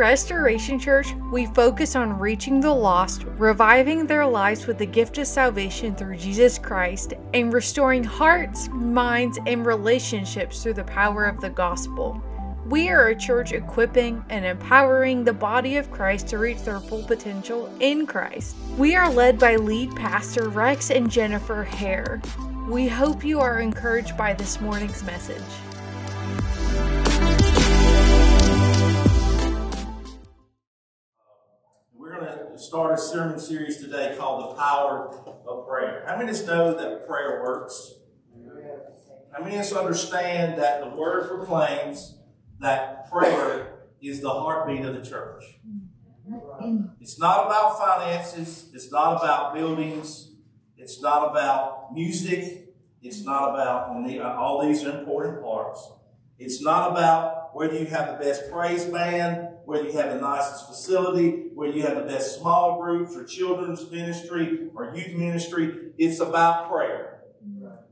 Restoration Church, we focus on reaching the lost, reviving their lives with the gift of salvation through Jesus Christ, and restoring hearts, minds, and relationships through the power of the gospel. We are a church equipping and empowering the body of Christ to reach their full potential in Christ. We are led by lead pastor Rex and Jennifer Hare. We hope you are encouraged by this morning's message. Start a sermon series today called The Power of Prayer. How many of us know that prayer works? How many of us understand that the Word proclaims that prayer is the heartbeat of the church? It's not about finances, it's not about buildings, it's not about music, it's not about, all these are important parts. It's not about whether you have the best praise band, whether you have the nicest facility, whether you have the best small groups or children's ministry or youth ministry. It's about prayer.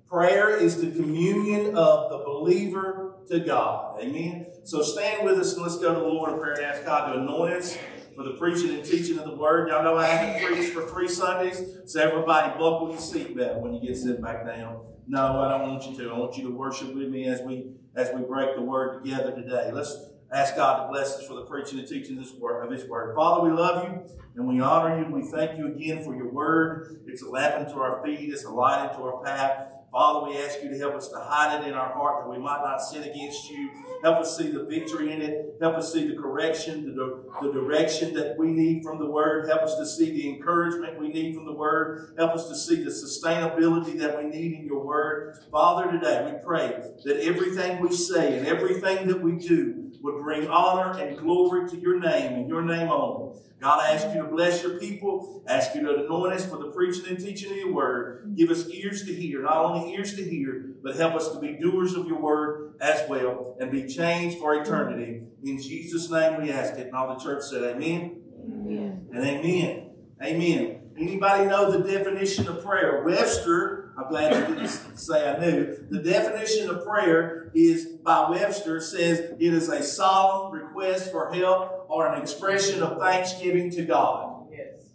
Prayer is the communion of the believer to God. Amen. So stand with us and let's go to the Lord in prayer and ask God to anoint us for the preaching and teaching of the word. Y'all know I haven't preached for three Sundays, so everybody buckle your seatbelt when you get sit back down. No, I don't want you to. I want you to worship with me as we as we break the word together today. Let's ask God to bless us for the preaching and teaching of this word of His word. Father, we love you and we honor you and we thank you again for your word. It's a lamp unto our feet, it's a light unto our path. Father, we ask you to help us to hide it in our heart that we might not sin against you. Help us see the victory in it. Help us see the correction, the, the direction that we need from the Word. Help us to see the encouragement we need from the Word. Help us to see the sustainability that we need in your Word. Father, today we pray that everything we say and everything that we do would bring honor and glory to your name and your name only. God, I ask you to bless your people. ask you to anoint us for the preaching and teaching of your word. Give us ears to hear, not only ears to hear, but help us to be doers of your word as well and be changed for eternity. In Jesus' name we ask it. And all the church said amen. Amen. And amen. Amen. Anybody know the definition of prayer? Webster, I'm glad you didn't say I knew. The definition of prayer is by Webster says it is a solemn request for help or an expression of thanksgiving to God. Yes.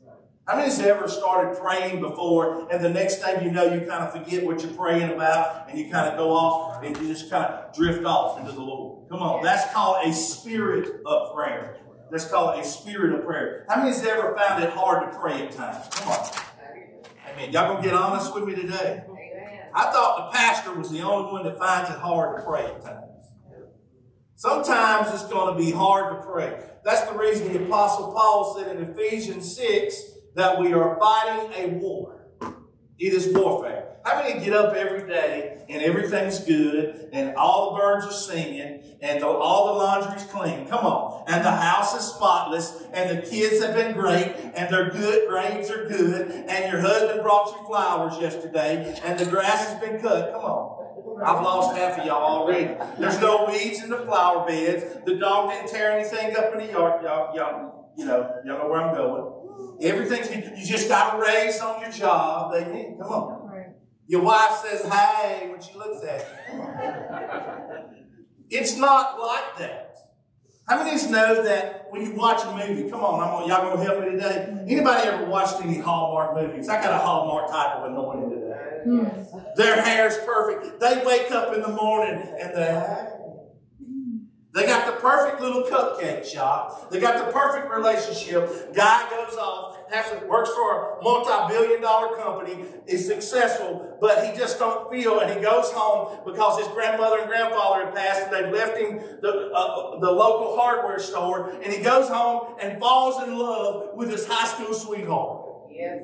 How many has ever started praying before and the next thing you know you kind of forget what you're praying about and you kind of go off and you just kind of drift off into the Lord? Come on, that's called a spirit of prayer. That's called a spirit of prayer. How many has ever found it hard to pray at times? Come on. Y'all gonna get honest with me today? I thought the pastor was the only one that finds it hard to pray at times. Sometimes it's going to be hard to pray. That's the reason the Apostle Paul said in Ephesians 6 that we are fighting a war. It is warfare. How many get up every day and everything's good and all the birds are singing and all the laundry's clean? Come on. And the house is spotless and the kids have been great and their good grades are good and your husband brought you flowers yesterday and the grass has been cut. Come on. I've lost half of y'all already. There's no weeds in the flower beds. The dog didn't tear anything up in the yard. Y'all, y'all, you know, y'all know where I'm going. Everything you just got a raise on your job. Amen. Come on. Your wife says hey when she looks at you. It's not like that. How many of us know that when you watch a movie, come on, I'm, y'all gonna help me today? Anybody ever watched any Hallmark movies? I got a Hallmark type of anointing. Their hair's perfect. They wake up in the morning and they they got the perfect little cupcake shop. They got the perfect relationship. Guy goes off, has to, works for a multi-billion dollar company, is successful, but he just don't feel, and he goes home because his grandmother and grandfather had passed, and they've left him the, uh, the local hardware store, and he goes home and falls in love with his high school sweetheart. Yes.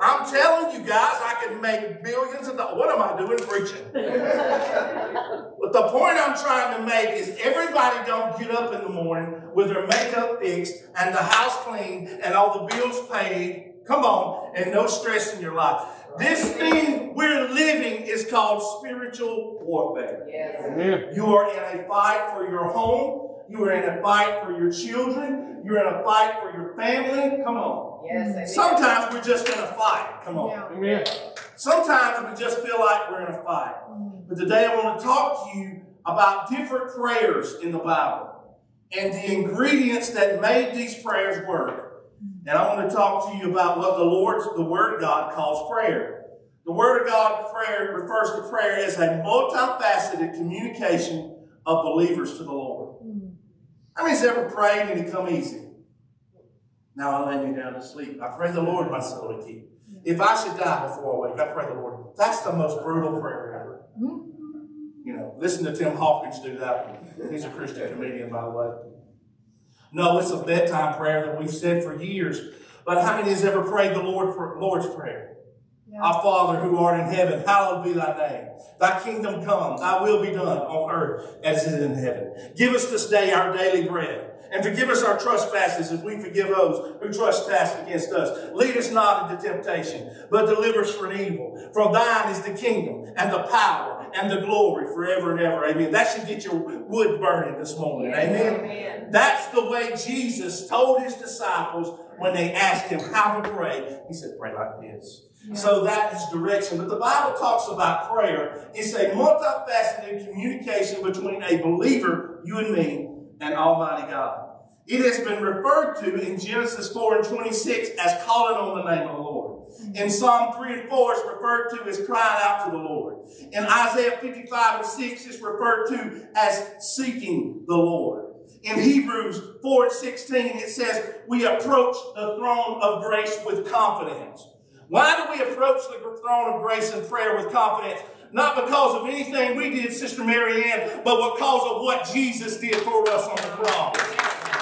I'm telling you guys, I could make billions of dollars. What am I doing preaching? but the point I'm trying to make is everybody don't get up in the morning with their makeup fixed and the house clean and all the bills paid. Come on, and no stress in your life. This thing we're living is called spiritual warfare. Yes. You are in a fight for your home. You are in a fight for your children. You're in a fight for your family. Come on. Yes, mm. Sometimes we're just in a fight. Come on. Amen. Sometimes we just feel like we're in a fight. Mm. But today I want to talk to you about different prayers in the Bible. and the ingredients that made these prayers work. And I want to talk to you about what the Lord's, the Word of God calls prayer. The Word of God prayer refers to prayer as a multifaceted communication of believers to the Lord. Mm. How many's ever prayed and it come easy? Now I lay me down to sleep. I pray the Lord my soul to keep. If I should die before I wake, I pray the Lord. That's the most brutal prayer ever. Mm-hmm. You know, listen to Tim Hawkins do that one. He's a Christian comedian, by the way. No, it's a bedtime prayer that we've said for years. But how many has ever prayed the Lord for Lord's Prayer? Yeah. Our Father who art in heaven, hallowed be thy name. Thy kingdom come, thy will be done on earth as it is in heaven. Give us this day our daily bread. And forgive us our trespasses as we forgive those who trespass against us. Lead us not into temptation, but deliver us from evil. For thine is the kingdom and the power and the glory forever and ever. Amen. That should get your wood burning this morning. Amen. Amen. That's the way Jesus told his disciples when they asked him how to pray. He said, pray like this. Yeah. So that is direction. But the Bible talks about prayer. It's a multifaceted communication between a believer, you and me, and Almighty God. It has been referred to in Genesis 4 and 26 as calling on the name of the Lord. In Psalm 3 and 4, it's referred to as crying out to the Lord. In Isaiah 55 and 6, it's referred to as seeking the Lord. In Hebrews 4 and 16, it says, we approach the throne of grace with confidence. Why do we approach the throne of grace in prayer with confidence? Not because of anything we did, Sister Mary Ann, but because of what Jesus did for us on the cross.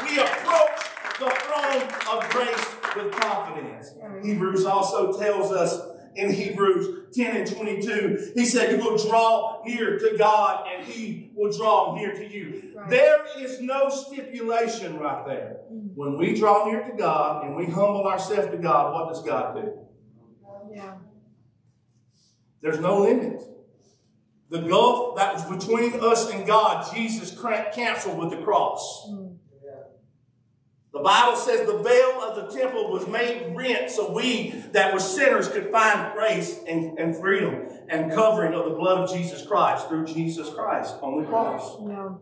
We approach the throne of grace with confidence. Hebrews also tells us in Hebrews 10 and 22, he said, You will draw near to God and he will draw near to you. Right. There is no stipulation right there. When we draw near to God and we humble ourselves to God, what does God do? Yeah. There's no limit. The gulf that was between us and God, Jesus canceled with the cross. The Bible says the veil of the temple was made rent so we that were sinners could find grace and, and freedom and covering of the blood of Jesus Christ through Jesus Christ on the cross. Yeah.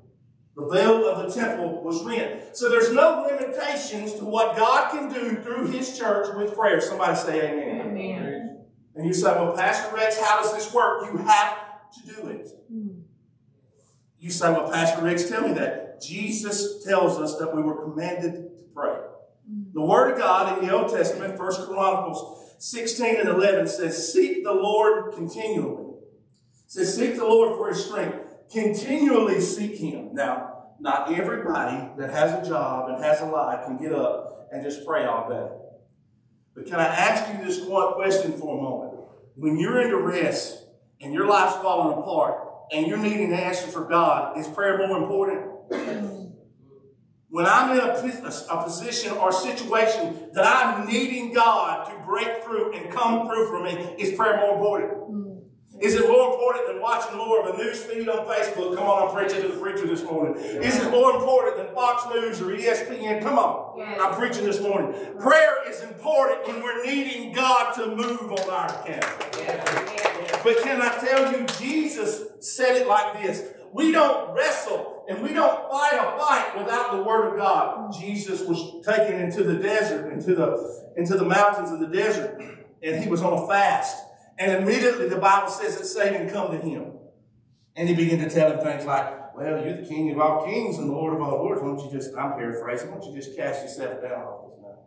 The veil of the temple was rent. So there's no limitations to what God can do through his church with prayer. Somebody say amen. Amen. And you say, well, Pastor Rex, how does this work? You have to do it. Mm. You say, well, Pastor Rex, tell me that. Jesus tells us that we were commanded to pray. Mm. The Word of God in the Old Testament, 1 Chronicles 16 and 11 says, seek the Lord continually. It says, seek the Lord for his strength. Continually seek him. Now, not everybody that has a job and has a life can get up and just pray all day. But can I ask you this one question for a moment? When you're in duress and your life's falling apart and you're needing an answer for God, is prayer more important? when I'm in a, a, position or situation that I'm needing God to break through and come through for me, is prayer more important? Is it more important than watching more of a news feed on Facebook? Come on, I'm preaching to the preacher this morning. Is it more important than Fox News or ESPN? Come on. I'm preaching this morning. Prayer is important when we're needing God to move on our account. But can I tell you, Jesus said it like this. We don't wrestle and we don't fight a fight without the word of God. Jesus was taken into the desert, into the, into the mountains of the desert, and he was on a fast. And immediately the Bible says that Satan come to him. And he began to tell him things like, well, you're the king of all kings and the Lord of all lords. Why don't you just, I'm paraphrasing, why don't you just cast yourself down off this mountain?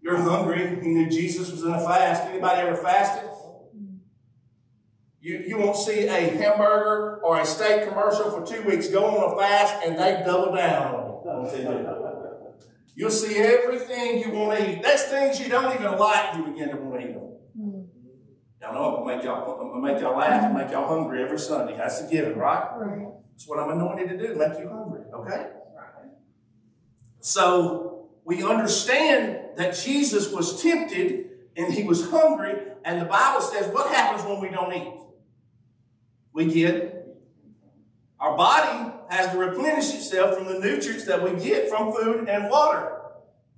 You're hungry. He knew Jesus was in a fast. Anybody ever fasted? You, you won't see a hamburger or a steak commercial for two weeks. Go on a fast and they double down on it. You'll see everything you want to eat. That's things you don't even like, you begin to want to eat them. Y'all know I'm gonna make y'all, I'm gonna make y'all laugh and make y'all hungry every Sunday. That's the given, right? Right. That's what I'm anointed to do, make you hungry, okay? Right. So we understand that Jesus was tempted and he was hungry, and the Bible says what happens when we don't eat? We get our body has to replenish itself from the nutrients that we get from food and water.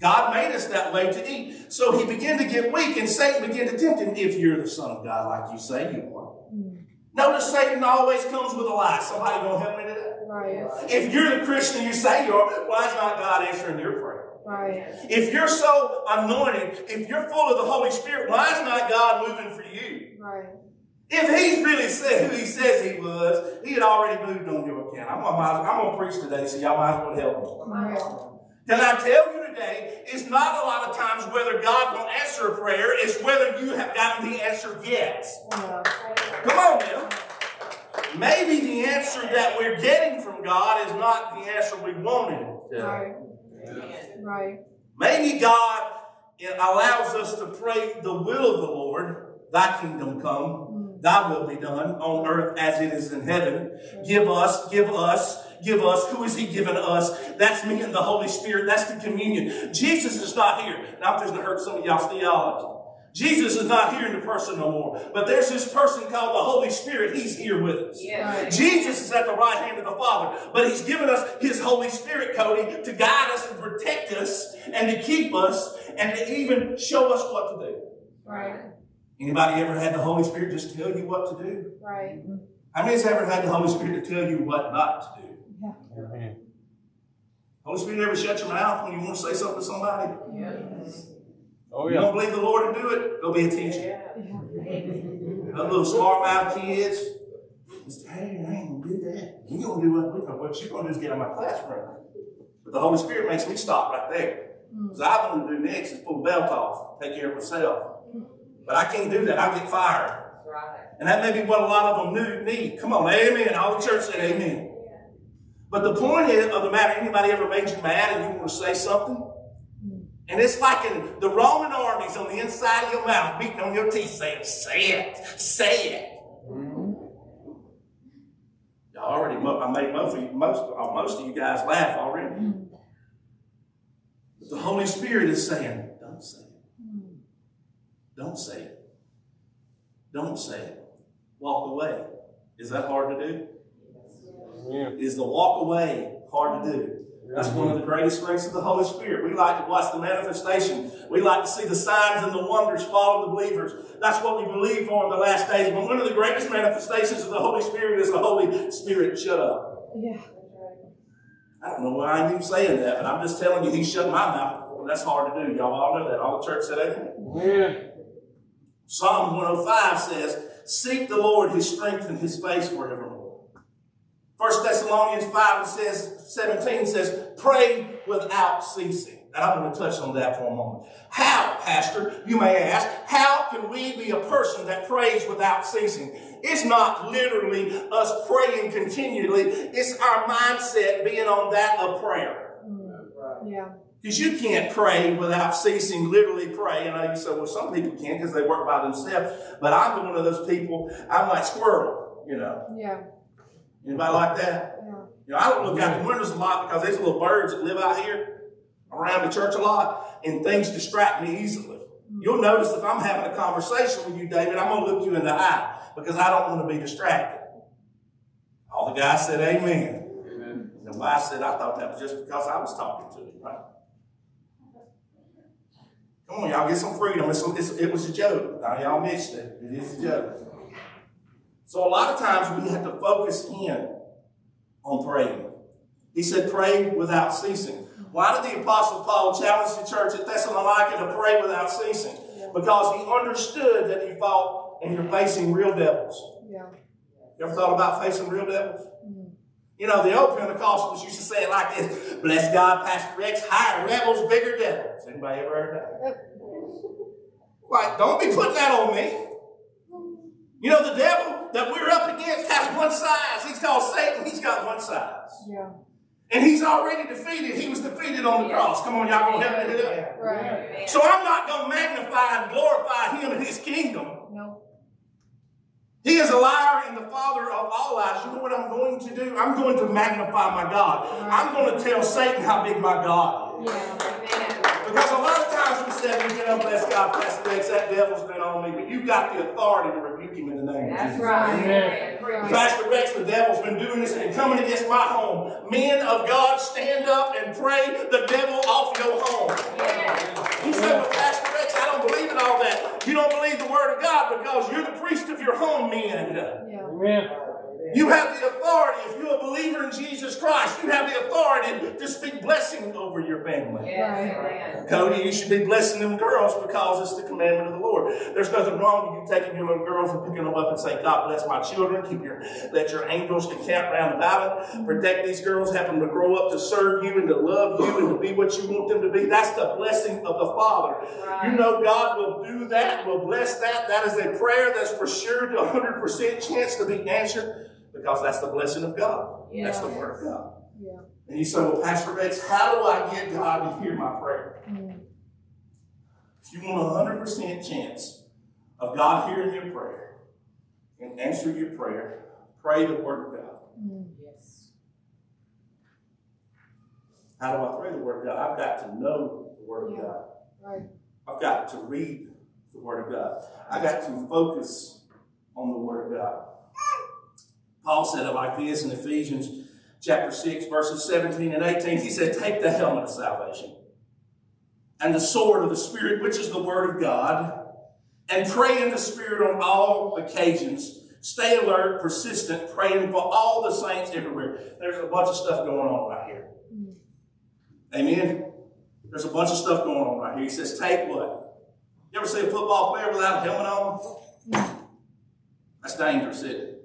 God made us that way to eat. So he began to get weak, and Satan began to tempt him, if you're the Son of God, like you say you are. Notice Satan always comes with a lie. Somebody gonna help me today? Right. If you're the Christian you say you are, why is not God answering your prayer? Right. If you're so anointed, if you're full of the Holy Spirit, why is not God moving for you? Right. If he's really said who he says he was, he had already moved on your account. I'm gonna, I'm gonna preach today, so y'all might as well help me. Right. Can I tell you today, it's not a lot of times whether God will answer a prayer, it's whether you have gotten the answer yet. Come on now. Maybe the answer that we're getting from God is not the answer we wanted. Right. Right. Maybe God allows us to pray the will of the Lord, thy kingdom come, mm. thy will be done on earth as it is in heaven. Give us, give us, give us. Who is he giving us? That's me and the Holy Spirit. That's the communion. Jesus is not here. Now I'm just going to hurt some of y'all's theology. Jesus is not here in the person no more. But there's this person called the Holy Spirit. He's here with us. Jesus is at the right hand of the Father, but He's given us His Holy Spirit, Cody, to guide us and protect us and to keep us and to even show us what to do. Right. Anybody ever had the Holy Spirit just tell you what to do? Right. How many has ever had the Holy Spirit to tell you what not to do? Yeah. Holy Spirit ever shut your mouth when you want to say something to somebody? Oh yeah. You don't believe the Lord to do it? Go be a teacher. Yeah. Those little smart mouth kids. Just, hey, I ain't gonna do that. You gonna do what we what you gonna do is get out of my classroom. But the Holy Spirit makes me stop right there. Mm. Because I want to do next is pull the belt off, take care of myself. But I can't do that. I'll get fired. And that may be what a lot of them do- need. Come on, amen. All the church said amen. But the point is, of the matter, anybody ever made you mad and you want to say something? And it's like in the Roman armies on the inside of your mouth, beating on your teeth, saying, say it, say it. I already, mo- I made most of you, most, uh, most of you guys laugh already. But the Holy Spirit is saying, don't say it. Don't say it. Don't say it. Walk away. Is that hard to do? Yeah. Is the walk away hard to do? That's one of the greatest strengths of the Holy Spirit. We like to watch the manifestation. We like to see the signs and the wonders follow the believers. That's what we believe for in the last days. But one of the greatest manifestations of the Holy Spirit is the Holy Spirit shut up. Yeah. I don't know why I'm even saying that, but I'm just telling you, he shut my mouth. Well, that's hard to do. Y'all all know that. All the church said amen. Yeah. Psalm 105 says, Seek the Lord his strength and his face forevermore. 1 Thessalonians 5 and says, 17 says, Pray without ceasing. And I'm going to touch on that for a moment. How, Pastor, you may ask, how can we be a person that prays without ceasing? It's not literally us praying continually, it's our mindset being on that of prayer. Hmm. Yeah. Because you can't pray without ceasing, literally pray. And I you say, well, some people can because they work by themselves. But I'm one of those people, I'm like squirrel, you know. Yeah. Anybody like that? Yeah. You know, I don't look out the windows a lot because there's little birds that live out here around the church a lot, and things distract me easily. Hmm. You'll notice if I'm having a conversation with you, David, I'm going to look you in the eye because I don't want to be distracted. All the guys said amen. Amen. And the wife said, I thought that was just because I was talking to you, right? Come on, y'all, get some freedom. It's, it's, it was a joke. Now, y'all missed it. It is a joke. So, a lot of times we have to focus in on praying. He said, pray without ceasing. Why did the Apostle Paul challenge the church at Thessalonica to pray without ceasing? Because he understood that he fought and you're facing real devils. Yeah. You ever thought about facing real devils? Mm-hmm. You know, the old Pentecostals used to say it like this Bless God, Pastor Rex, higher rebels, bigger devils. Anybody ever heard that? Like, don't be putting that on me. You know, the devil that we're up against has one size. He's called Satan. He's got one size. Yeah. And he's already defeated. He was defeated on the cross. Come on, y'all gonna help me do that? Right. So I'm not gonna magnify and glorify him and his kingdom. No. He is a liar and the father of all lies. You know what I'm going to do? I'm going to magnify my God. I'm going to tell Satan how big my God is. Yeah. Because a lot of times we said, we get up, bless God, Pastor Rex, that devil's been on me. But you've got the authority to rebuke him in the name of That's Jesus. right. Right. Pastor Rex, the devil's been doing this and coming against my home. Men of God, stand up and pray the devil off your home. Yeah. He said, well, Pastor Rex, I don't believe in all that. You don't believe the word of God because you're the priest of your home, men. Yeah. Amen. You have the authority. If you're a believer in Jesus Christ, you have the authority to speak blessing over your family. Right. Cody, you should be blessing them girls because it's the commandment of the Lord. There's nothing wrong with you taking your little girls and picking them up and saying, God bless my children. Keep your, let your angels encamp round about them. Protect these girls. Help them to grow up to serve you and to love you and to be what you want them to be. That's the blessing of the Father. You know God will do that, will bless that. That is a prayer that's for sure to 100% chance to be answered because that's the blessing of God. That's the word of God. Yeah. And you say, well, Pastor Rex, how do I get God to hear my prayer? If you want a 100% chance of God hearing your prayer and answering your prayer, pray the Word of God. Mm. Yes. How do I pray the Word of God? I've got to know the Word of God. Right. I've got to read the Word of God. I've got to focus on the Word of God. Paul said it like this in Ephesians chapter 6, verses 17 and 18. He said, Take the helmet of salvation and the sword of the Spirit, which is the Word of God, and pray in the Spirit on all occasions. Stay alert, persistent, praying for all the saints everywhere. There's a bunch of stuff going on right here. Amen. There's a bunch of stuff going on right here. He says, Take what? You ever see a football player without a helmet on? That's dangerous, isn't it?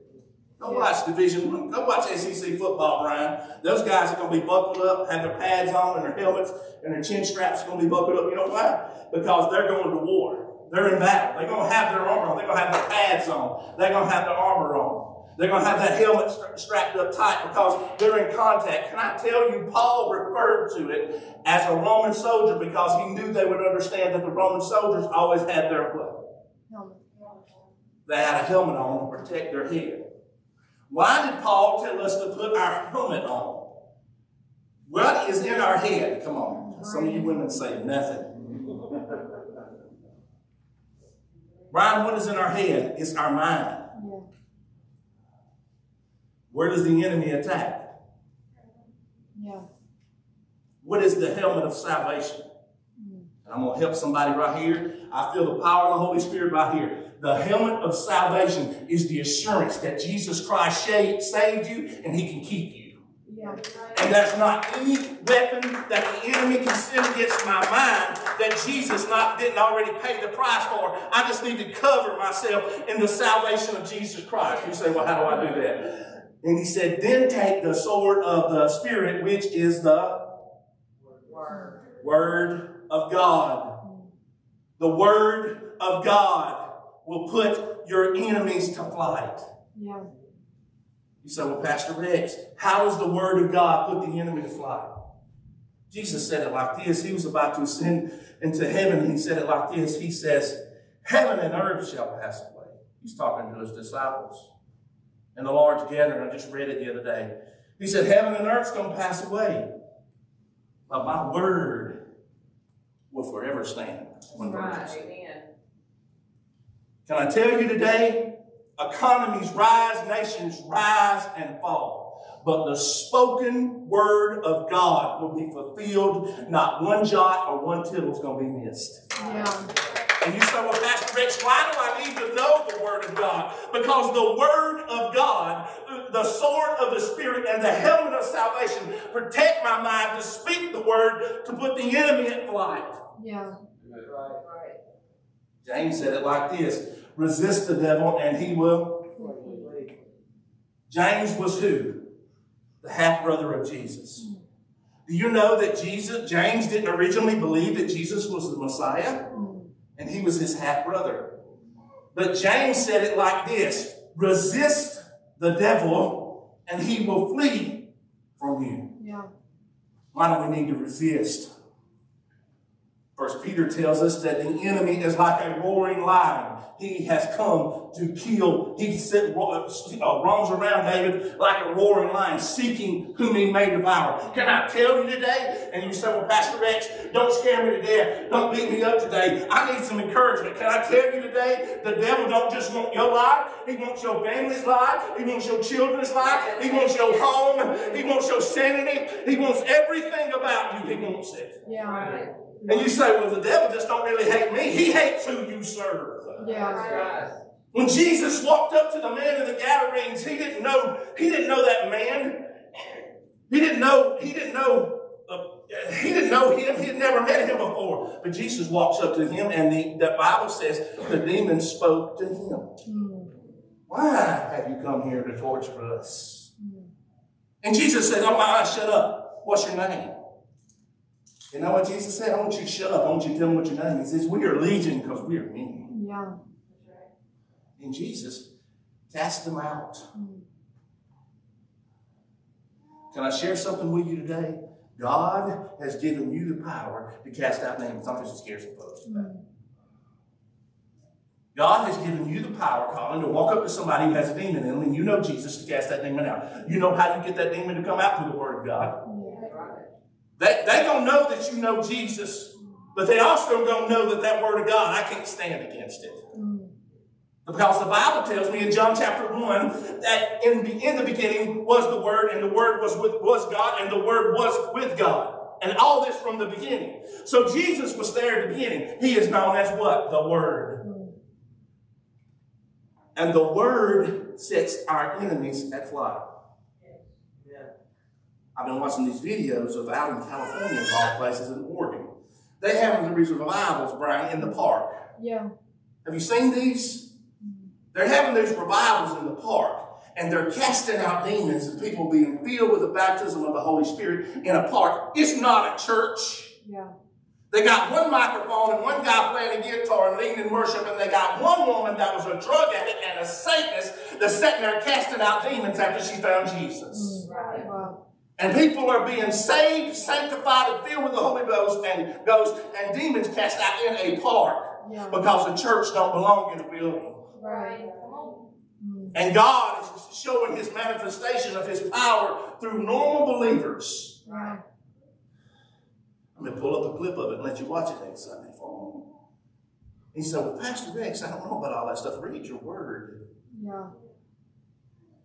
Go watch Division One. Go watch SEC football, Brian. Those guys are going to be buckled up, have their pads on and their helmets, and their chin straps are going to be buckled up. You know why? Because they're going to war. They're in battle. They're going to have their armor on. They're going to have their pads on. They're going to have their armor on. They're going to have that helmet stra- strapped up tight because they're in contact. Can I tell you, Paul referred to it as a Roman soldier because he knew they would understand that the Roman soldiers always had their what? Helmet. They had a helmet on to protect their head. Why did Paul tell us to put our helmet on? What is in our head? Come on. Some of you women say nothing. Brian, what is in our head? It's our mind. Where does the enemy attack? Yeah. What is the helmet of salvation? Mm. I'm going to help somebody right here. I feel the power of the Holy Spirit right here. The helmet of salvation is the assurance that Jesus Christ saved you and he can keep you. Yeah. And that's not any weapon that the enemy can send against my mind that Jesus not, didn't already pay the price for. I just need to cover myself in the salvation of Jesus Christ. You say, well, how do I do that? And he said, then take the sword of the Spirit, which is the Word. Word of God. The Word of God will put your enemies to flight. Yeah. You say, well, Pastor Rex, how does the Word of God put the enemy to flight? Jesus said it like this. He was about to ascend into heaven. He said it like this. He says, Heaven and earth shall pass away. He's talking to his disciples in the large gathering. I just read it the other day. He said, Heaven and earth's going to pass away. But my word will forever stand. Right. Verse. Amen. Can I tell you today? Economies rise, nations rise and fall. But the spoken word of God will be fulfilled. Not one jot or one tittle is going to be missed. Yeah. And you say, well, Pastor Rich, why do I need to know the Word of God? Because the Word of God, the sword of the Spirit, and the helmet of salvation protect my mind to speak the Word to put the enemy at flight. Yeah. Right. James said it like this resist the devil, and he will. Mm-hmm. James was who? The half brother of Jesus. Mm-hmm. Do you know that Jesus, James didn't originally believe that Jesus was the Messiah? Mm-hmm. And he was his half brother. But James said it like this resist the devil, and he will flee from you. Yeah. Why do we need to resist? First Peter tells us that the enemy is like a roaring lion. He has come to kill. He sit, uh, roams around David like a roaring lion, seeking whom he may devour. Can I tell you today? And you say, well, Pastor Rex, don't scare me to death. Don't beat me up today. I need some encouragement. Can I tell you today? The devil don't just want your life. He wants your family's life. He wants your children's life. He wants your home. He wants your sanity. He wants everything about you. He wants it. Yeah. Right. And you say, well, the devil just don't really hate me. He hates who you serve. Yeah. When Jesus walked up to the man in the Gadarenes, he didn't know, he didn't know that man. He didn't know, he didn't know, uh, he didn't know him. He had never met him before. But Jesus walks up to him, and the, the Bible says the demon spoke to him. Mm. Why have you come here to torture us? And Jesus said, Oh my, shut up. What's your name? You know what Jesus said? I want you to shut up. I want you to tell me what your name is. He says, We are legion because we are many. Yeah. And Jesus cast them out. Can I share something with you today? God has given you the power to cast out demons. I'm just scared some folks. Mm. God has given you the power, Colin, to walk up to somebody who has a demon in them, and you know Jesus to cast that demon out. You know how you get that demon to come out through the Word of God. They, they gonna know that you know Jesus, but they also gonna know that that Word of God, I can't stand against it. Because the Bible tells me in John chapter 1 that in the, in the beginning was the Word, and the Word was with was God, and the Word was with God. And all this from the beginning. So Jesus was there at the beginning. He is known as what? The Word. And the Word sets our enemies at flight. I've been watching these videos of out in California, of all places, in Oregon. They have these revivals, Brian, in the park. Yeah. Have you seen these? They're having these revivals in the park, and they're casting out demons and people being filled with the baptism of the Holy Spirit in a park. It's not a church. Yeah. They got one microphone and one guy playing a guitar and leading in worship, and they got one woman that was a drug addict and a Satanist that's sitting there casting out demons after she found Jesus. Mm, wow. And people are being saved, sanctified, and filled with the Holy Ghost and ghost and demons cast out in a park Yeah. because the church don't belong in a building. Right. And God is showing his manifestation of his power through normal believers. Yeah. I'm going to pull up a clip of it and let you watch it next Sunday for a moment. He said, Well, Pastor Rex, I don't know about all that stuff. Read your word. Yeah.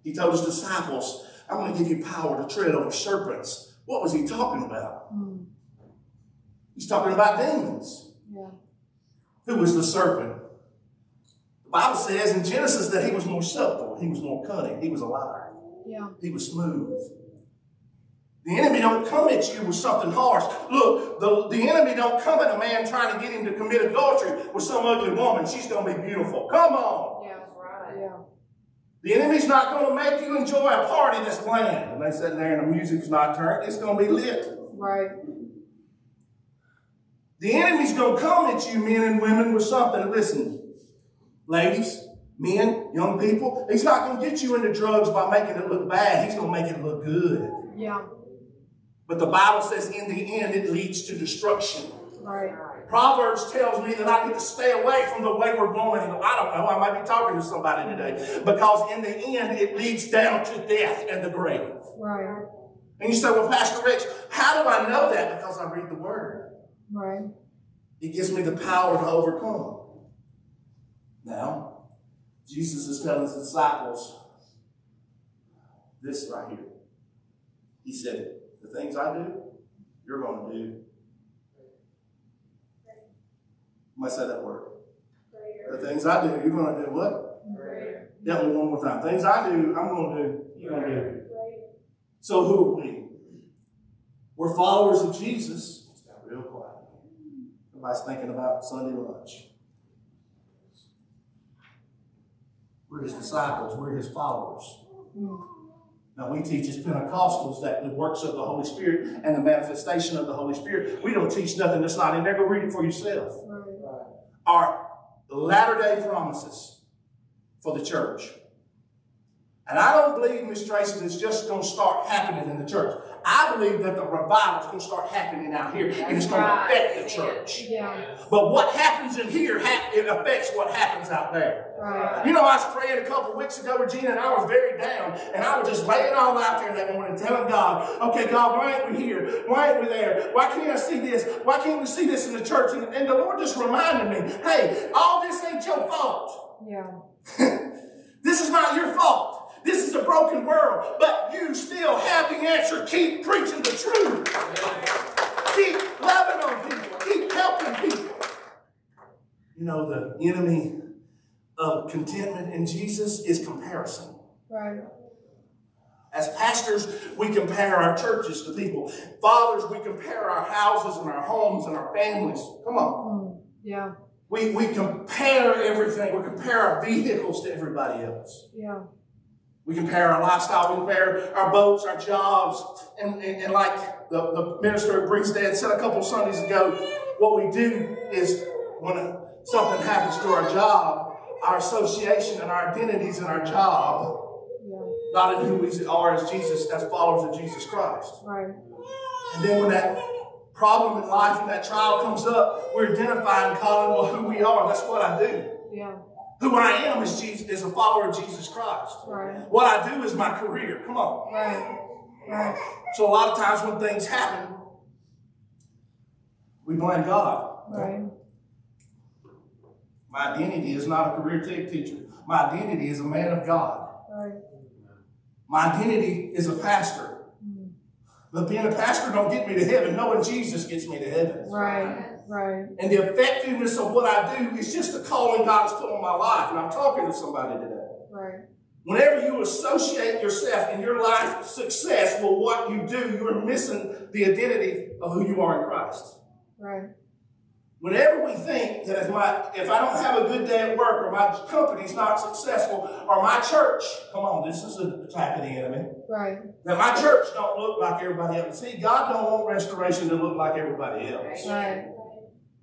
He told his disciples, I'm going to give you power to tread over serpents. What was he talking about? Mm. He's talking about demons. Yeah. Who was the serpent? The Bible says in Genesis that he was more subtle, he was more cunning, he was a liar, Yeah. he was smooth. The enemy don't come at you with something harsh. Look, the, the enemy don't come at a man trying to get him to commit adultery with some ugly woman. She's going to be beautiful. Come on. Yeah. Right. Yeah. The enemy's not going to make you enjoy a party that's planned. And they sitting there and the music's not turned. It's going to be lit. Right. The enemy's going to come at you, men and women, with something. Listen, ladies, men, young people, he's not going to get you into drugs by making it look bad. He's going to make it look good. Yeah. But the Bible says in the end it leads to destruction. Right. Proverbs tells me that I need to stay away from the wayward woman. I don't know, I might be talking to somebody today. Because in the end it leads down to death and the grave. Right. And you say, well, Pastor Rich, how do I know that? Because I read the Word. Right. It gives me the power to overcome. Now, Jesus is telling his disciples this right here. He said, The things I do, you're going to do. I might say that word. The things I do, you're going to do what? Me one more time. Things I do, I'm going to do. You're going to do. So who are we? We're followers of Jesus. It's got real quiet. Everybody's thinking about Sunday lunch. We're his disciples. We're his followers. Now, we teach as Pentecostals that the works of the Holy Spirit and the manifestation of the Holy Spirit. We don't teach nothing that's not in there. Go read it for yourself. Are latter day promises for the church. And I don't believe, Miss Tracy, it's just going to start happening in the church. I believe that the revival is going to start happening out here, and it's going to affect the church. Yeah. But what happens in here, it affects what happens out there. Right. You know, I was praying a couple weeks ago, Regina, and I was very down, and I was just laying all out there that morning, telling God, "Okay, God, why ain't we here? Why ain't we there? Why can't I see this? Why can't we see this in the church?" And, and the Lord just reminded me, "Hey, all this ain't your fault. Yeah. This is not your fault." This is a broken world, but you still have the answer. Keep preaching the truth. Keep loving on people. Keep helping people. You know, the enemy of contentment in Jesus is comparison. Right. As pastors, we compare our churches to people. Fathers, we compare our houses and our homes and our families. Come on. Mm. Yeah. We, we compare everything. We compare our vehicles to everybody else. Yeah. We compare our lifestyle. We compare our boats, our jobs. And, and, and like the, the minister at Breedstead said a couple Sundays ago, what we do is when something happens to our job, our association and our identities in our job not in who we are as Jesus, as followers of Jesus Christ. Right. And then when that problem in life and that trial comes up, we're identifying, calling, well, who we are. That's what I do. Yeah. Who I am is Jesus, is a follower of Jesus Christ. Right. What I do is my career. Come on. Right. Right. So a lot of times when things happen, we blame God. Right. My identity is not a career tech teacher. My identity is a man of God. Right. My identity is a pastor. Mm. But being a pastor don't get me to heaven. Knowing Jesus gets me to heaven. Right, right. And the effectiveness of what I do is just the calling God has put on my life. And I'm talking to somebody today. Right. Whenever you associate yourself and your life success with what you do, you're missing the identity of who you are in Christ. Right. Whenever we think that if my if I don't have a good day at work or my company's not successful or my church, come on, this is an attack of the enemy. Right. That my church don't look like everybody else. See, God don't want restoration to look like everybody else. Right.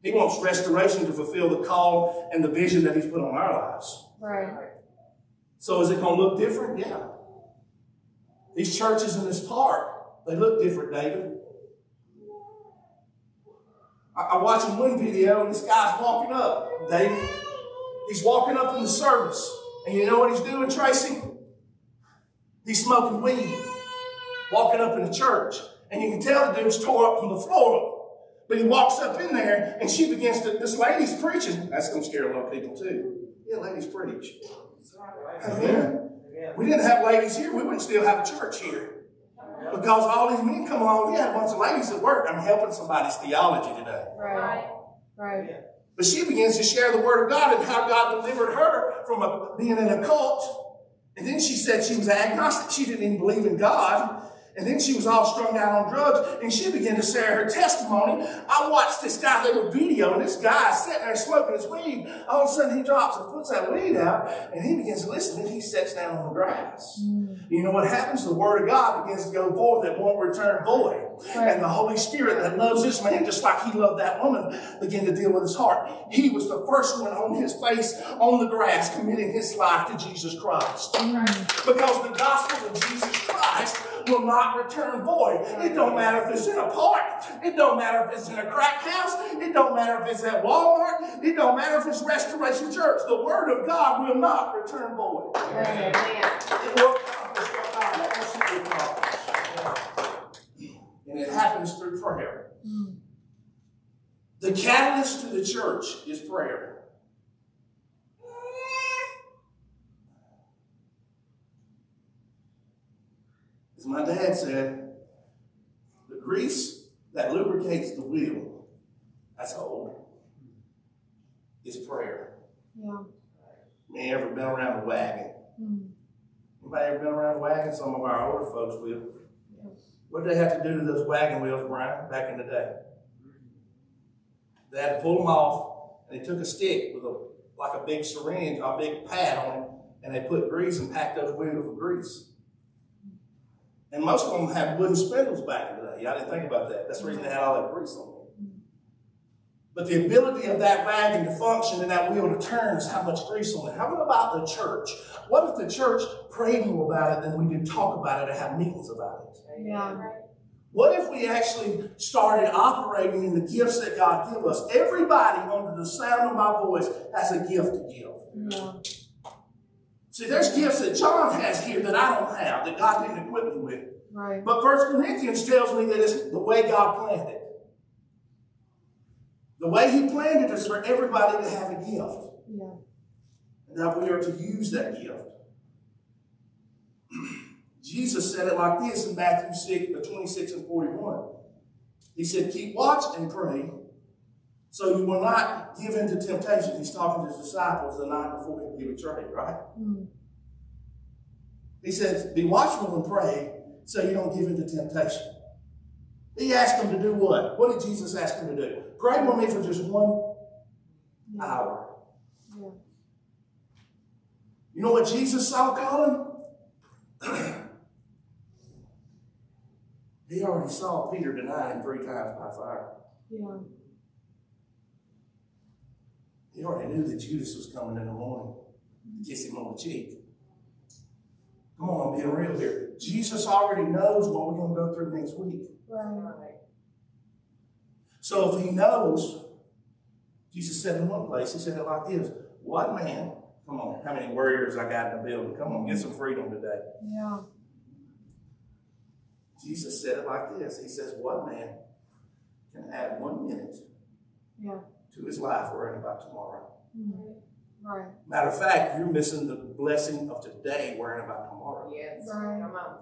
He wants restoration to fulfill the call and the vision that He's put on our lives. Right. So is it going to look different? Yeah. These churches in this park, they look different, David. I, I watching one video and this guy's walking up, David. He's walking up in the service. And you know what he's doing, Tracy? He's smoking weed, walking up in the church. And you can tell the dude's tore up from the floor But he walks up in there and she begins to, this lady's preaching. That's going to scare a lot of people too. Yeah, ladies preach. Amen. We didn't have ladies here, we wouldn't still have a church here. Because all these men come along, we had a bunch of ladies at work. I'm helping somebody's theology today. Right. Right. But she begins to share the word of God and how God delivered her from a, being in a cult. And then she said she was agnostic. She didn't even believe in God. And then she was all strung out on drugs, and she began to share her testimony. I watched this guy, they were video, and this guy sitting there smoking his weed. All of a sudden, he drops and puts that weed out, and he begins to listen, and he sits down on the grass. Mm. You know what happens? The word of God begins to go forth that won't return void. Right. And the Holy Spirit that loves this man just like he loved that woman began to deal with his heart. He was the first one on his face on the grass committing his life to Jesus Christ. Right. Because the gospel of Jesus Christ will not return void. It don't matter if it's in a park. It don't matter if it's in a crack house. It don't matter if it's at Walmart. It don't matter if it's Restoration Church. The word of God will not return void. Amen. It will accomplish what God wants it to accomplish. And it happens through prayer. Mm. The catalyst to the church is prayer. As my dad said, the grease that lubricates the wheel, that's old, is prayer. Yeah. Man, ever been around a wagon? Mm. Anybody ever been around the wagon? Some of our older folks will. Yeah. What did they have to do to those wagon wheels, Brian, back in the day? They had to pull them off, and they took a stick with a like a big syringe, a big pad on it, and they put grease and packed those wheels with grease. And most of them had wooden spindles back in the day. Y'all didn't think about that. That's the reason they had all that grease on them. But the ability of that wagon to function and that wheel to turn is how much grease on it. How about the church? What if the church prayed more about it than we did talk about it and have meetings about it? Yeah. What if we actually started operating in the gifts that God gave us? Everybody under the sound of my voice has a gift to give. Yeah. See, there's gifts that John has here that I don't have, that God didn't equip me with. Right. But First Corinthians tells me that it's the way God planned it. The way He planned it is for everybody to have a gift. Yeah. And that we are to use that gift. Jesus said it like this in Matthew 6, uh, 26 and 41. He said, Keep watch and pray So you will not give in to temptation. He's talking to his disciples the night before he betrayed, right? Mm. He says, Be watchful and pray so you don't give in to temptation. He asked them to do what? What did Jesus ask them to do? Pray with me for just one hour. Yeah. You know what Jesus saw, Colin? he already saw Peter deny him three times by fire. Yeah. He already knew that Judas was coming in the morning to kiss him on the cheek. Come on, I'm being real here. Jesus already knows what we're going to go through next week. Right. So if he knows, Jesus said in one place, he said it like this What man, come on, how many warriors I got in the building? Come on, get some freedom today. Yeah. Jesus said it like this He says, What man can add one minute Yeah. To his life worrying about tomorrow? Mm. Right. Matter of fact, you're missing the blessing of today worrying about tomorrow. Yes. Right. Come on.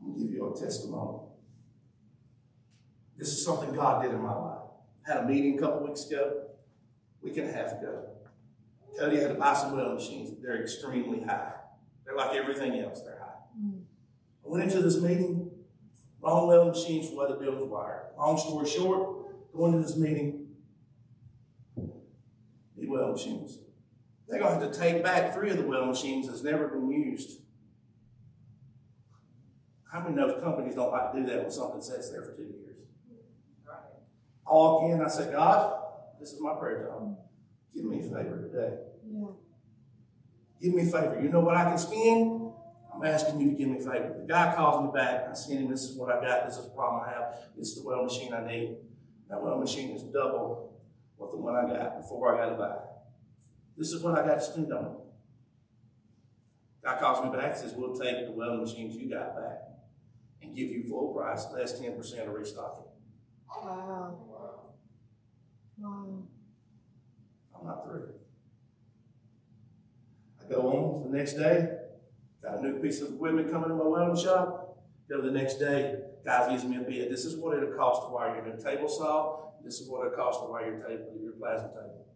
I'm going to give you a testimony. This is something God did in my life. Had a meeting a couple weeks ago, week and a half ago. Cody had to buy some weld machines. They're extremely high. They're like everything else, they're high. Mm. I went into this meeting, wrong weld machines for the building's wired. Long story short, going to this meeting, need weld machines. They're going to have to take back three of the weld machines that's never been used. How many know companies don't like to do that when something sits there for two years? Right. All again, I said, God, this is my prayer time. Give me a favor today. Yeah. Give me a favor. You know what I can spend? I'm asking you to give me a favor. The guy calls me back. I send him, this is what I got. This is the problem I have. This is the weld machine I need. That weld machine is double what the one I got before I got to buy. This is what I got to spend on it. Guy calls me back says, we'll take the weld machines you got back and give you full price, less 10% of restocking. Wow. Wow. Wow. I'm not through. I go on the next day, got a new piece of equipment coming in my welding shop. Go the next day, guys gives me a bid. This is what it'll cost to wire your new table saw. This is what it'll cost to wire your table, your plasma table.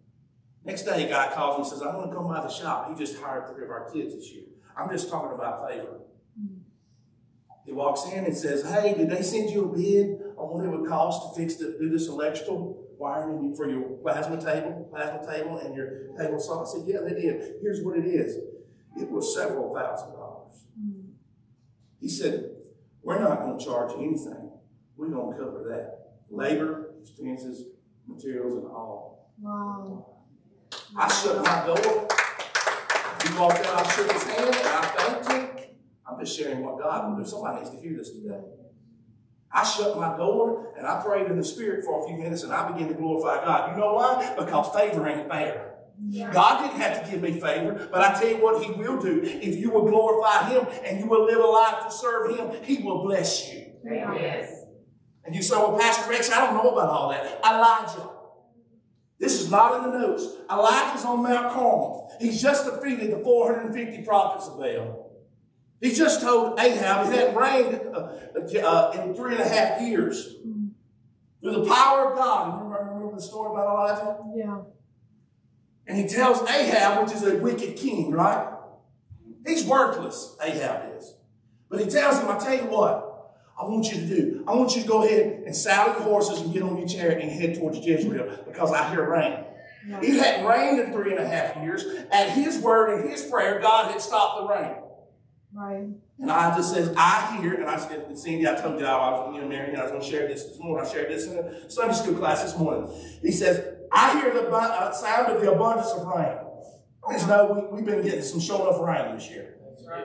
Next day, a guy calls me and says, I want to come by the shop. He just hired three of our kids this year. I'm just talking about favor. He walks in and says, Hey, did they send you a bid on what it would cost to fix the, do this electrical wiring for your plasma table, plasma table, and your table saw? I said, Yeah, they did. Here's what it is. It was several thousand. Mm. He said, We're not going to charge anything. We're going to cover that. Labor, expenses, materials, and all. Wow. I shut my door. He walked out, I shook his hand, and I thanked him. I'm just sharing what God will do. Somebody needs to hear this today. I shut my door and I prayed in the Spirit for a few minutes and I began to glorify God. You know why? Because favor ain't fair. God didn't have to give me favor, but I tell you what He will do. If you will glorify Him and you will live a life to serve Him, He will bless you. Yes. And you say, well, Pastor Rex, I don't know about all that. Elijah. This is not in the notes. Elijah's on Mount Carmel. He's just defeated the 450 prophets of Baal. He just told Ahab it hadn't rained uh, uh, in three and a half years. Through the power of God. Remember, remember the story about Elijah? Yeah. And he tells Ahab, which is a wicked king, right? He's worthless, Ahab is. But he tells him, I tell you what, I want you to do. I want you to go ahead and saddle your horses and get on your chariot and head towards Jezreel because I hear rain. Yeah. It hadn't rained in three and a half years. At his word and his prayer, God had stopped the rain. Right. And I just says, I hear, and I said, Cindy, I told you I was, you know, Mary, and I was going to share this this morning. I shared this in a Sunday school class this morning. He says, I hear the uh, sound of the abundance of rain. I just know we, we've been getting some show enough rain this year. That's right.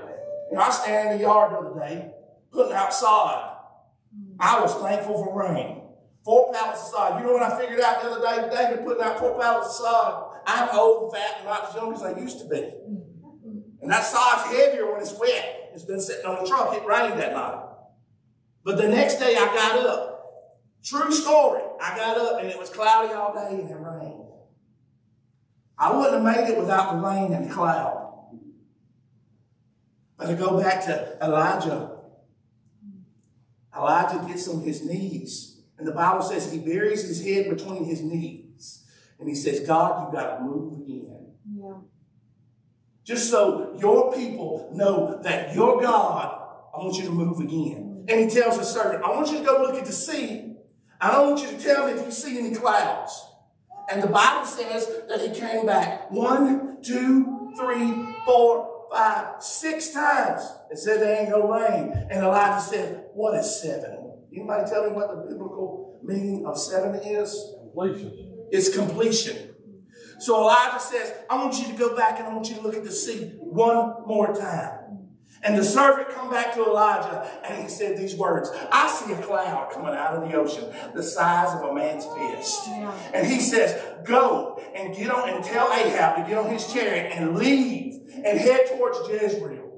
You know, I stand in the yard the other day, putting out sod. I was thankful for rain. Four pallets of sod. You know what I figured out the other day? David putting out four pallets of sod. I'm old, fat, and not as young as I used to be. And that sod's heavier when it's wet. It's been sitting on the truck. It rained that night. But the next day I got up. True story. I got up and it was cloudy all day and it rained. I wouldn't have made it without the rain and the cloud. But to go back to Elijah. Elijah gets on his knees. And the Bible says he buries his head between his knees. And he says, God, you got to move again. Yeah. Just so your people know that your God, I want you to move again. And he tells his servant, I want you to go look at the sea. I don't want you to tell me if you see any clouds. And the Bible says that he came back one, two, three, four, five, six times and said there ain't no rain. And Elijah said, What is seven? Anybody tell me what the biblical meaning of seven is? Completion. It's completion. So Elijah says, I want you to go back and I want you to look at the sea one more time. And the servant come back to Elijah and he said these words, I see a cloud coming out of the ocean the size of a man's fist. And he says, go and get on and tell Ahab to get on his chariot and leave and head towards Jezreel.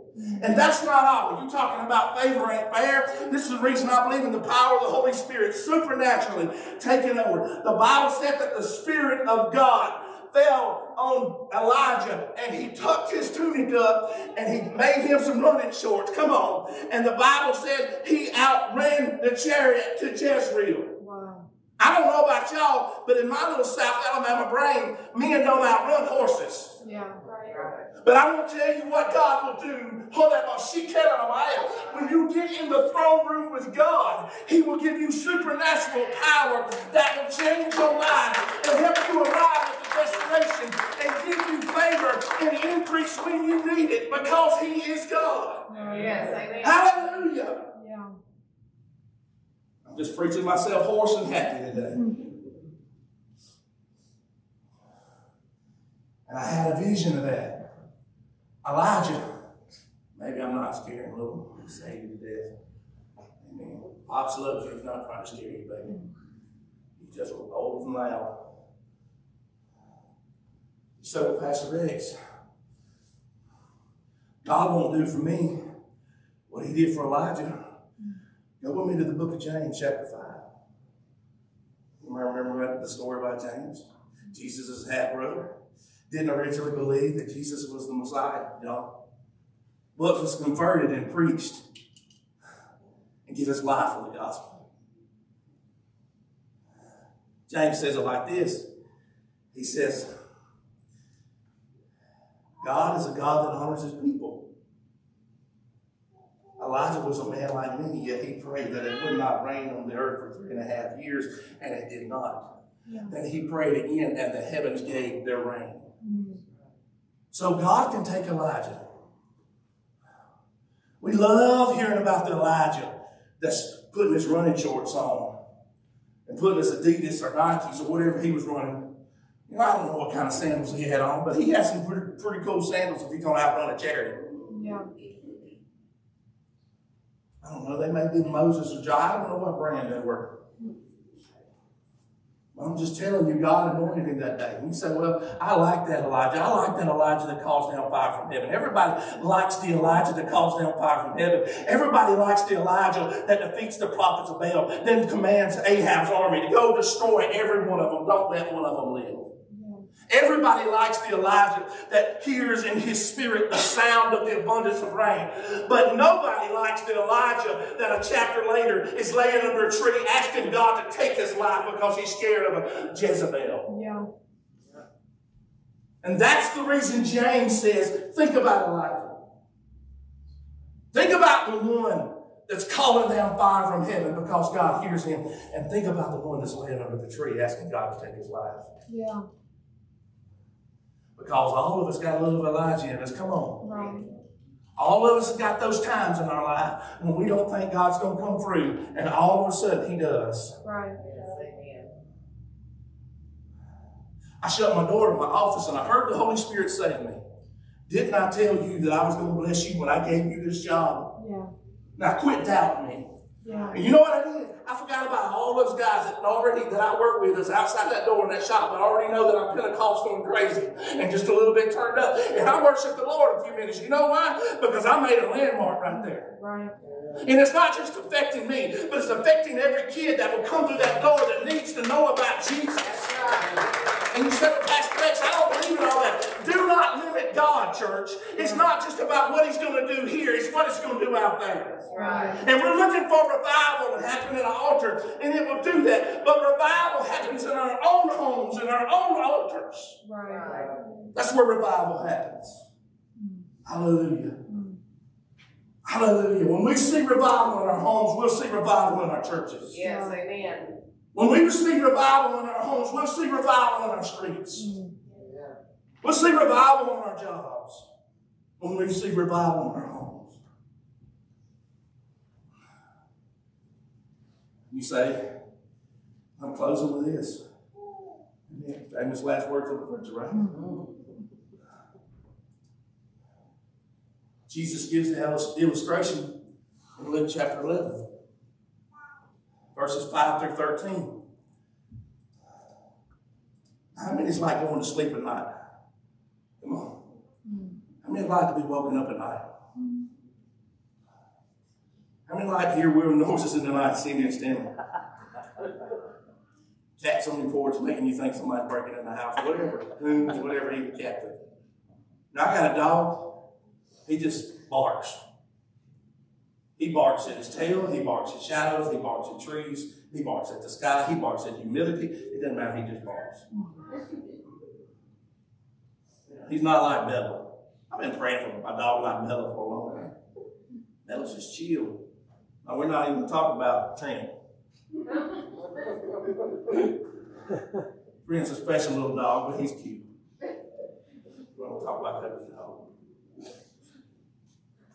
And that's not all. you're talking about favor ain't fair? This is the reason I believe in the power of the Holy Spirit supernaturally taking over. The Bible said that the Spirit of God fell on Elijah and he tucked his tunic up and he made him some running shorts. Come on. And the Bible said he outran the chariot to Jezreel. Wow. I don't know about y'all, but in my little South Alabama brain, men don't outrun horses. Yeah. But I won't tell you what God will do. Hold that When you get in the throne room with God, He will give you supernatural power that will change your life and help you arrive at the destination and give you favor and increase when you need it because He is God. Oh, yes, amen. Hallelujah. Yeah. I'm just preaching myself hoarse and happy today. And I had a vision of that. Elijah, maybe I'm not scaring little say you to death. Amen. Pops loves you. He's not trying to scare you, baby. He's just old and loud. So, Pastor Rex, God won't do for me what he did for Elijah. Go with me to the book of James, chapter 5. Remember the story about James? Jesus' half brother didn't originally believe that Jesus was the Messiah, you know, but was converted and preached and gave his life for the gospel. James says it like this. He says, God is a God that honors his people. Elijah was a man like me, yet he prayed that it would not rain on the earth for three and a half years, and it did not. Yeah. Then he prayed again, and the heavens gave their rain. So God can take Elijah. We love hearing about the Elijah that's putting his running shorts on and putting his Adidas or Nikes or whatever he was running. You know, I don't know what kind of sandals he had on, but he had some pretty, pretty cool sandals if he's going to outrun a chariot. Yeah. I don't know. They may be Moses or John. I don't know what brand they were. I'm just telling you, God anointed him that day. You say, well, I like that Elijah. I like that Elijah that calls down fire from heaven. Everybody likes the Elijah that calls down fire from heaven. Everybody likes the Elijah that defeats the prophets of Baal, then commands Ahab's army to go destroy every one of them. Don't let one of them live. Everybody likes the Elijah that hears in his spirit the sound of the abundance of rain. But nobody likes the Elijah that a chapter later is laying under a tree asking God to take his life because he's scared of a Jezebel. Yeah. And that's the reason James says, think about Elijah. Think about the one that's calling down fire from heaven because God hears him. And think about the one that's laying under the tree asking God to take his life. Yeah. Because all of us got a little Elijah in us. Come on. Right. All of us have got those times in our life when we don't think God's going to come through, and all of a sudden He does. Right. I shut my door to my office and I heard the Holy Spirit say to me, Didn't I tell you that I was going to bless you when I gave you this job? Yeah. Now quit doubting me. Yeah. And you know what I did? I forgot about all those guys that already that I work with that's outside that door in that shop that already know that I'm Pentecostal and crazy and just a little bit turned up. And I worship the Lord a few minutes. You know why? Because I made a landmark right there. Right. And it's not just affecting me, but it's affecting every kid that will come through that door that needs to know about Jesus. And you said, Pastor Rex, I don't believe in all that. Do not limit God, church. It's not just about what He's going to do here, it's what He's going to do out there. Right. And we're looking for revival to happen at an altar, and it will do that. But revival happens in our own homes, in our own altars. Right. That's where revival happens. Hallelujah. Hallelujah. When we see revival in our homes, we'll see revival in our churches. Yes, amen. When we see revival in our homes, we'll see revival in our streets. We'll see revival in our jobs. When we see revival in our homes. You say, I'm closing with this. Famous last words of the preacher, right? Jesus gives the illustration in Luke chapter 11, verses 5 through 13. How many is like going to sleep at night? Come on. How many like to be woken up at night? How many like to hear weird noises in the night, singing and standing? Cats on your porch making you think somebody's breaking in the house, whatever. Coons, whatever cat thing. Now I got a dog. He just barks. He barks at his tail, he barks at shadows, he barks at trees, he barks at the sky, he barks at humidity. It doesn't matter, he just barks. He's not like Bella. I've been praying for my dog like Bella for a long time. Bella's just chill. Now, we're not even talking about Trent. Trent's a special little dog, but he's cute. We don't talk about that with the dog.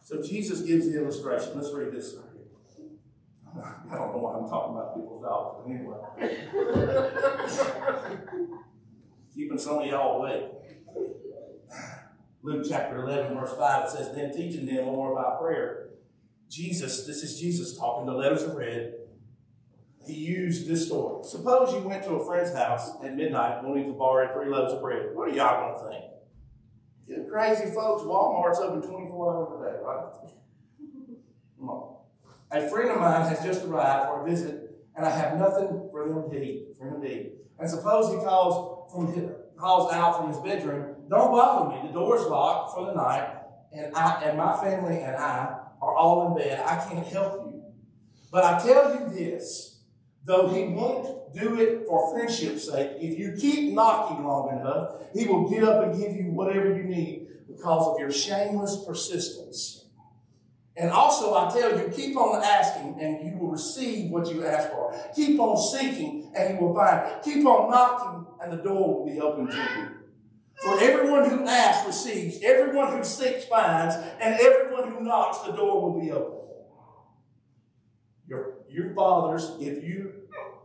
So Jesus gives the illustration. Let's read this. I don't know why I'm talking about people's dogs, but anyway. Keeping some of y'all awake. Luke chapter 11, verse 5, it says, Then teaching them more about prayer. Jesus, this is Jesus talking, the letters are read. He used this story. Suppose you went to a friend's house at midnight wanting to borrow three loaves of bread. What are y'all going to think? You crazy folks, Walmart's open 24 hours a day, right? A friend of mine has just arrived for a visit, and I have nothing for them to eat, for him to eat. And suppose he calls from his, calls out from his bedroom, "Don't bother me. The door's locked for the night, and I and my family and I are all in bed. I can't help you. But I tell you this: though he won't do it for friendship's sake, if you keep knocking long enough, he will get up and give you whatever you need because of your shameless persistence." And also, I tell you, keep on asking and you will receive what you ask for. Keep on seeking and you will find. Keep on knocking and the door will be open to you. For everyone who asks receives, everyone who seeks finds, and everyone who knocks, the door will be open. Your, your fathers, if you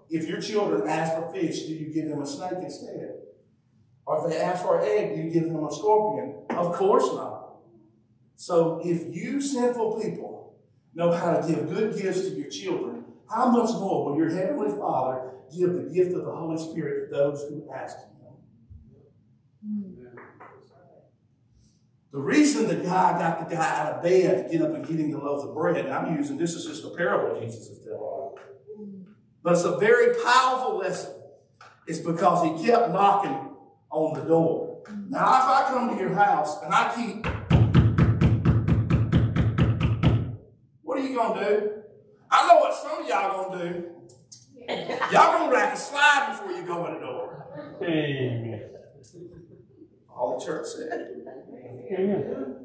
if your children ask for fish, do you give them a snake instead? Or if they ask for an egg, do you give them a scorpion? Of course not. So if you sinful people know how to give good gifts to your children, how much more will your heavenly Father give the gift of the Holy Spirit to those who ask Him? The reason the guy got the guy out of bed to get up and get him the loaves of bread, I'm using this is just a parable Jesus is telling. But it's a very powerful lesson. It's because he kept knocking on the door. Now, if I come to your house and I keep What are you gonna do? I know what some of y'all gonna do. Y'all gonna rack a slide before you go in the door. Amen. All the church said. Amen.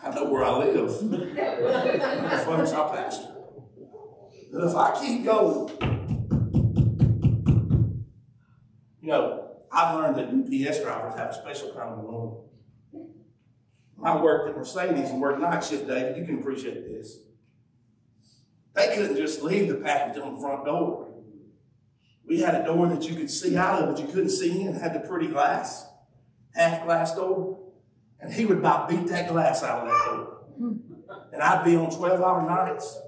I know where I live. Folks, I pastor. But if I keep going, you know, I've learned that UPS drivers have a special kind of. When I worked at Mercedes and worked night shift, David, you can appreciate this. They couldn't just leave the package on the front door. We had a door that you could see out of, but you couldn't see in. It had the pretty glass, half glass door. And he would about beat that glass out of that door. And I'd be on 12 hour nights.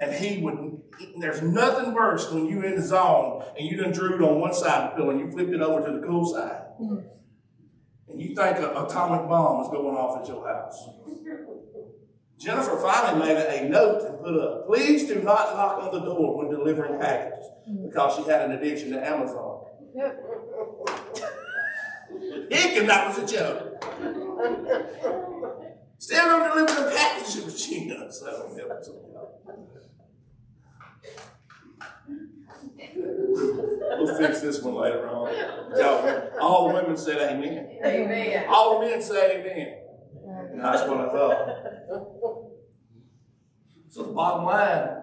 And he would, there's nothing worse when you're in the zone and you done drew it on one side of the pillow and you flipped it over to the cool side. And you think an atomic bomb is going off at your house. Jennifer finally made a note and put up, please do not knock on the door when delivering packages because she had an addiction to Amazon. Yep. Hickin, that was a joke. Still don't deliver the packages, Regina. So, yeah. We'll fix this one later on. Y'all, all the women said amen. Amen. All the men say amen. And that's what I thought. So the bottom line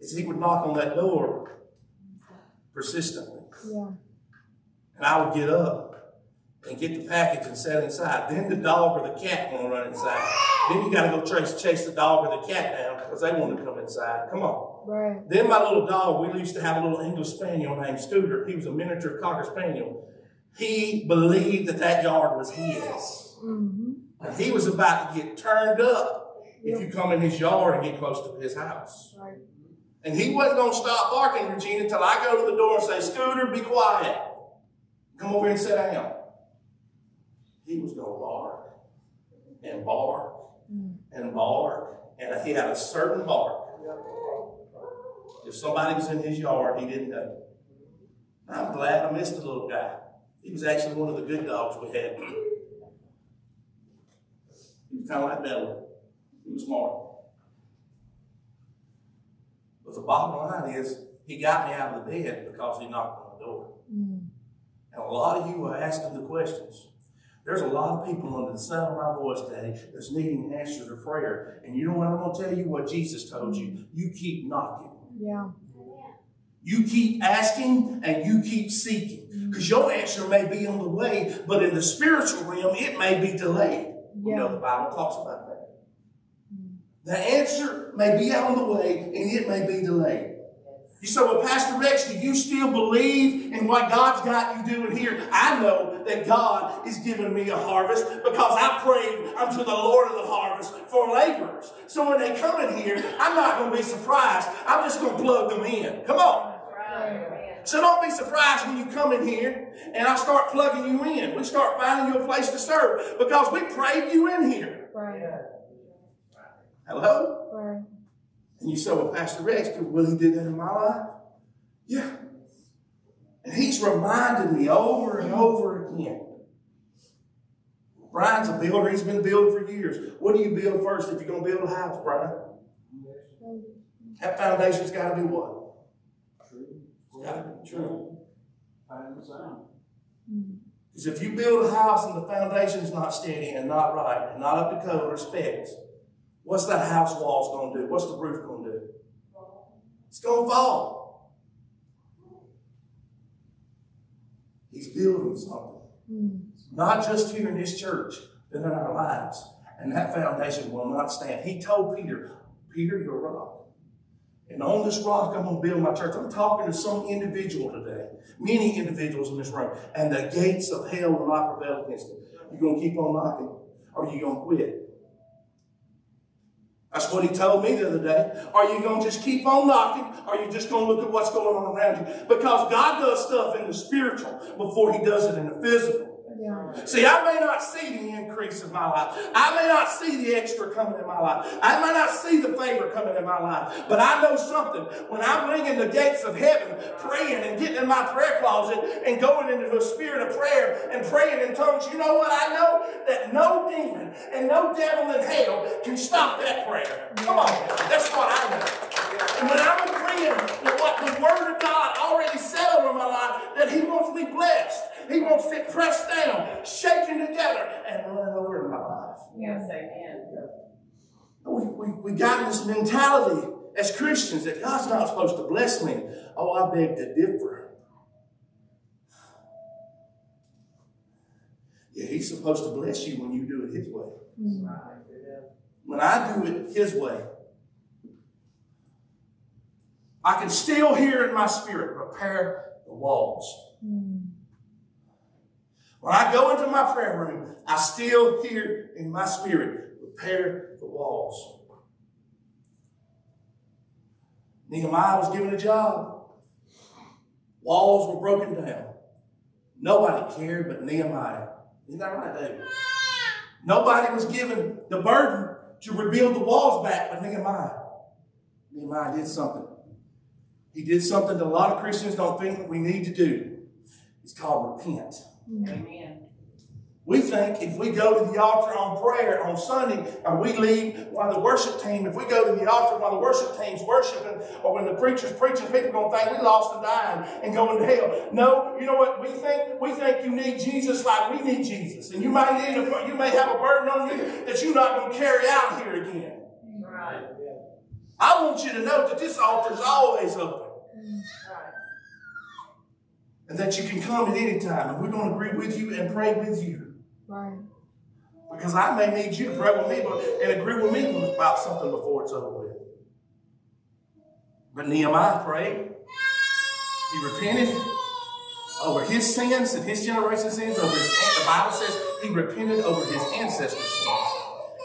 is he would knock on that door persistently. Yeah. And I would get up and get the package and set inside. Then the dog or the cat gonna run inside. Then you gotta go chase, chase the dog or the cat down because they want to come inside. Come on. Right. Then my little dog, we used to have a little English Spaniel named Scooter. He was a miniature Cocker Spaniel. He believed that that yard was his. Mm-hmm. And he was about to get turned up if you come in his yard and get close to his house. Right. And he wasn't going to stop barking, Regina, until I go to the door and say, Scooter, be quiet. Come over here and sit down. He was going to bark and bark and bark. And he had a certain bark. If somebody was in his yard, he didn't know. I'm glad I missed the little guy. He was actually one of the good dogs we had. He was kind of like Bella. He was smart. But the bottom line is, he got me out of the bed because he knocked on the door. Mm. And a lot of you are asking the questions. There's a lot of people under the sound of my voice today that's needing answers to prayer. And you know what? I'm going to tell you what Jesus told you. You keep knocking. Yeah. You keep asking and you keep seeking. Mm-hmm. Because your answer may be on the way, but in the spiritual realm, it may be delayed. You know, the Bible talks about that. Mm-hmm. The answer may be on the way and it may be delayed. You say, well, Pastor Rex, do you still believe in what God's got you doing here? I know that God is giving me a harvest because I prayed unto the Lord of the harvest for laborers. So when they come in here, I'm not going to be surprised. I'm just going to plug them in. Come on. So don't be surprised when you come in here and I start plugging you in. We start finding you a place to serve because we prayed you in here. Hello? And you say, well, Pastor Rex, will he do that in my life? Yeah. And he's reminded me over and over again. Brian's a builder. He's been building for years. What do you build first if you're going to build a house, Brian? That foundation's got to be what? It's got to be true. Because if you build a house and the foundation's not steady and not right and not up to code or specs, what's that house walls going to do? What's the roof going to do? It's going to fall. He's building something. Mm. Not just here in this church, but in our lives. And that foundation will not stand. He told Peter, Peter, you're a rock. And on this rock, I'm going to build my church. I'm talking to some individual today, many individuals in this room, and the gates of hell will not prevail against it. You're going to keep on knocking, or you're going to quit? That's what he told me the other day. Are you going to just keep on knocking? Or are you just going to look at what's going on around you? Because God does stuff in the spiritual before he does it in the physical. See, I may not see the increase in my life. I may not see the extra coming in my life. I may not see the favor coming in my life. But I know something. When I'm ringing the gates of heaven, praying and getting in my prayer closet and going into a spirit of prayer and praying in tongues, you know what? I know that no demon and no devil in hell can stop that prayer. Come on. That's what I know. And when I'm agreeing with what the Word of God already said over my life, that He wants me blessed. He wants it pressed down, shaken together, and run over in my life. Yes, amen. We, we, we got this mentality as Christians that God's not supposed to bless me. Oh, I beg to differ. Yeah, He's supposed to bless you when you do it His way. When I do it His way, I can still hear in my spirit, repair the walls. When I go into my prayer room, I still hear in my spirit, repair the walls. Nehemiah was given a job. Walls were broken down. Nobody cared but Nehemiah. Isn't that right, David? Nobody was given the burden to rebuild the walls back, but Nehemiah, Nehemiah did something. He did something that a lot of Christians don't think we need to do. It's called repent. Amen. We think if we go to the altar on prayer on Sunday and we leave while the worship team, if we go to the altar while the worship team's worshiping or when the preacher's preaching, people are to think we lost and dying and going to hell. No, you know what we think? We think you need Jesus like we need Jesus. And you might need a, you may have a burden on you that you're not going to carry out here again. Right. I want you to know that this altar is always open. Right. And that you can come at any time. And we're going to agree with you and pray with you. Right. Because I may need you to pray with me and agree with me about something before it's over with. But Nehemiah prayed. He repented over his sins and his generation's sins. Over his, the Bible says he repented over his ancestors' sins.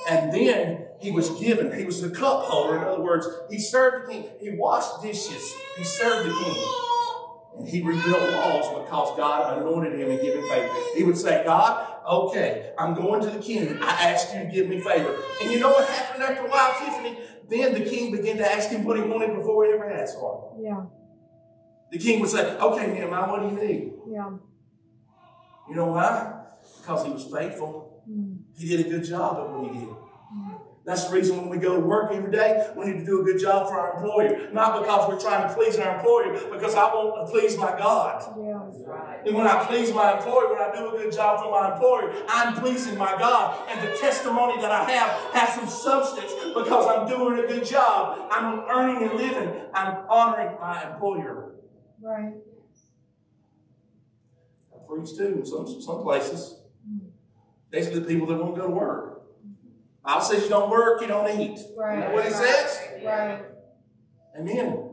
And then he was given, he was the cup holder. In other words, he served the king. He washed dishes. He served the king. And he rebuilt walls because God anointed him and gave him favor. He would say, God, okay, I'm going to the king. I ask you to give me favor. And you know what happened after a while, Tiffany? Then the king began to ask him what he wanted before he ever asked for it. Yeah. The king would say, okay, Nehemiah, what do you need? Yeah. You know why? Because he was faithful. Mm. He did a good job at what he did. That's the reason when we go to work every day, we need to do a good job for our employer. Not because we're trying to please our employer, because I want to please my God. Yeah. Right. And when I please my employer, when I do a good job for my employer, I'm pleasing my God. And the testimony that I have has some substance because I'm doing a good job. I'm earning and living. I'm honoring my employer. Right. I preach too in some, some places. Mm. These are the people that won't go to work. Bible says you don't work, you don't eat. Right. You know what it says? Right. Amen.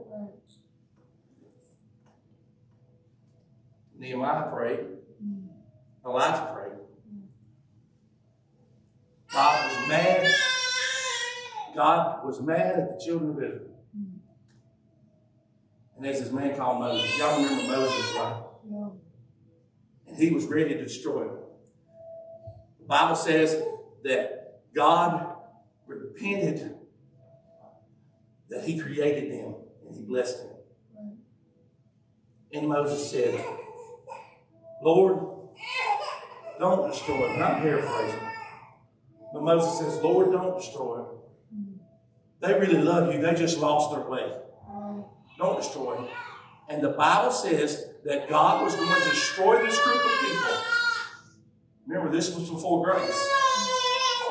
Nehemiah prayed. Mm. Elijah prayed. God was mad. God was mad at the children of Israel. Mm. And there's this man called Moses. Y'all remember Moses, right? Yeah. And he was ready to destroy them. The Bible says that God repented that he created them and he blessed them. And Moses said, Lord, don't destroy them. I'm paraphrasing. But Moses says, Lord, don't destroy them. They really love you. They just lost their way. Don't destroy them. And the Bible says that God was going to destroy this group of people. Remember, this was before grace.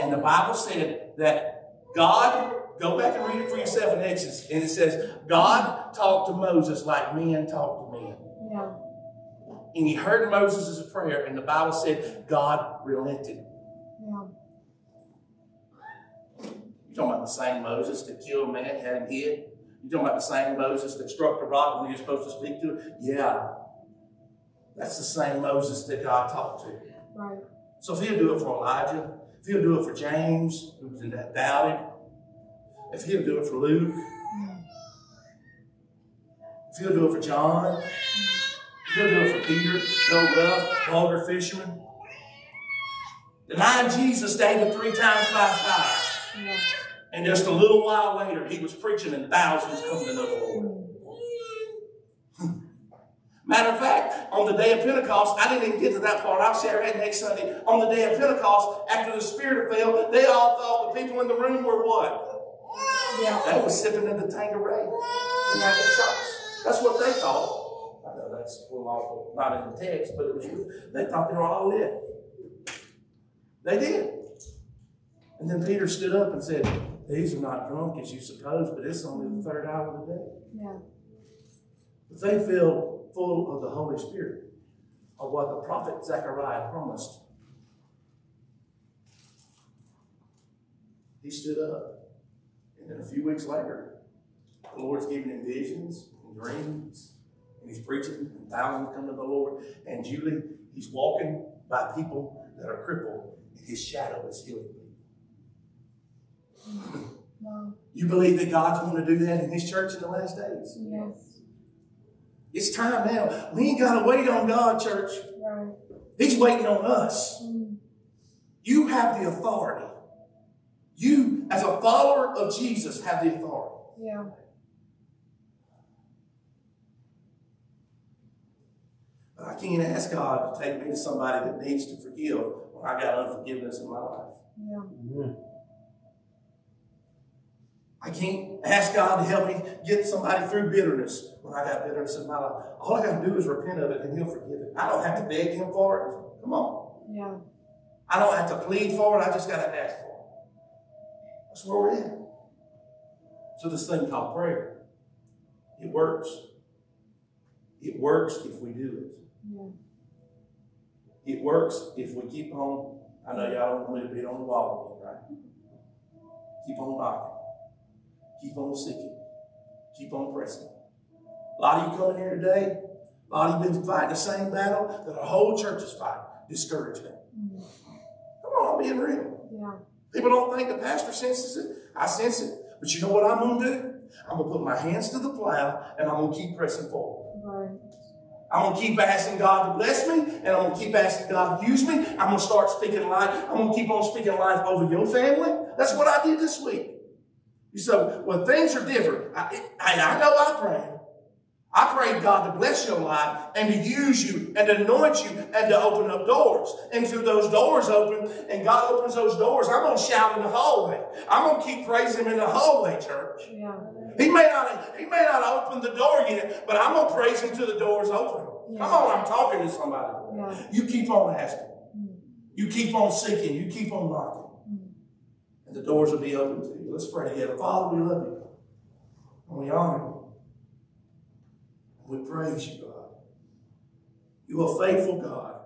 And the Bible said that God, go back and read it for yourself in Exodus, and it says, God talked to Moses like men talk to men. Yeah. And he heard Moses' prayer, and the Bible said God relented. Yeah. You talking about the same Moses that killed a man, had him hid? You talking about the same Moses that struck the rock when he was supposed to speak to it? Yeah. That's the same Moses that God talked to. Right. So if he'll do it for Elijah, if he'll do it for James, who was in that doubted, if he'll do it for Luke, if he'll do it for John, if he'll do it for Peter, no rough, vulgar fisherman. Denying Jesus, David three times by fire. And just a little while later, he was preaching and thousands come to know the Lord. Matter of fact, on the day of Pentecost, I didn't even get to that part. I'll share it next Sunday. On the day of Pentecost, after the Spirit fell, they all thought the people in the room were what? Yeah. They were sipping in the Tanqueray and having shots. That's what they thought. I know that's a little awful, not in the text, but it was. They thought they were all lit. They did. And then Peter stood up and said, These are not drunk as you suppose, but it's only the third hour of the day. Yeah. But they feel full of the Holy Spirit, of what the prophet Zechariah promised. He stood up. And then a few weeks later, the Lord's giving him visions and dreams. And he's preaching, and thousands come to the Lord. And Julie, he's walking by people that are crippled, and his shadow is healing people. Wow. You believe that God's going to do that in his church in the last days? Yes. It's time now. We ain't got to wait on God, church. Right. He's waiting on us. Mm. You have the authority. You, as a follower of Jesus, have the authority. Yeah. But I can't ask God to take me to somebody that needs to forgive when I got unforgiveness in my life. Yeah. I can't ask God to help me get somebody through bitterness when I got bitterness in my life. All I got to do is repent of it and He'll forgive it. I don't have to beg Him for it. Come on. Yeah. I don't have to plead for it. I just got to ask for it. That's where we're at. So this thing called prayer, it works. It works if we do it. Yeah. It works if we keep on. I know y'all don't want me to be on the wall again, right? Keep on knocking. Keep on seeking. Keep on pressing. A lot of you coming here today, a lot of you been fighting the same battle that our whole church is fighting discouragement. Come on, I'm being real. Yeah. People don't think the pastor senses it. I sense it. But you know what I'm going to do? I'm going to put my hands to the plow and I'm going to keep pressing forward. Right. I'm going to keep asking God to bless me, and I'm going to keep asking God to use me. I'm going to start speaking life. I'm going to keep on speaking life over your family. That's what I did this week. You said, well, things are different. I, I, I know I pray. I pray God to bless your life and to use you and to anoint you and to open up doors. And through those doors open, and God opens those doors, I'm going to shout in the hallway. I'm going to keep praising Him in the hallway, church. Yeah. He may not, he may not open the door yet, but I'm gonna praise him till the door's open. Come on, I'm talking to somebody. Yeah. You keep on asking. Mm. You keep on seeking. You keep on knocking. And the doors will be open to you. Let's pray together. Father, we love you. And we honor you. We praise you, God. You are faithful, God.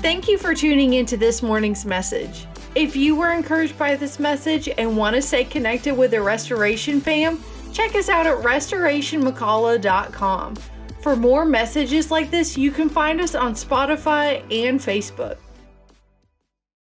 Thank you for tuning into this morning's message. If you were encouraged by this message and want to stay connected with the Restoration fam, check us out at restorationmcalla.com. For more messages like this, you can find us on Spotify and Facebook.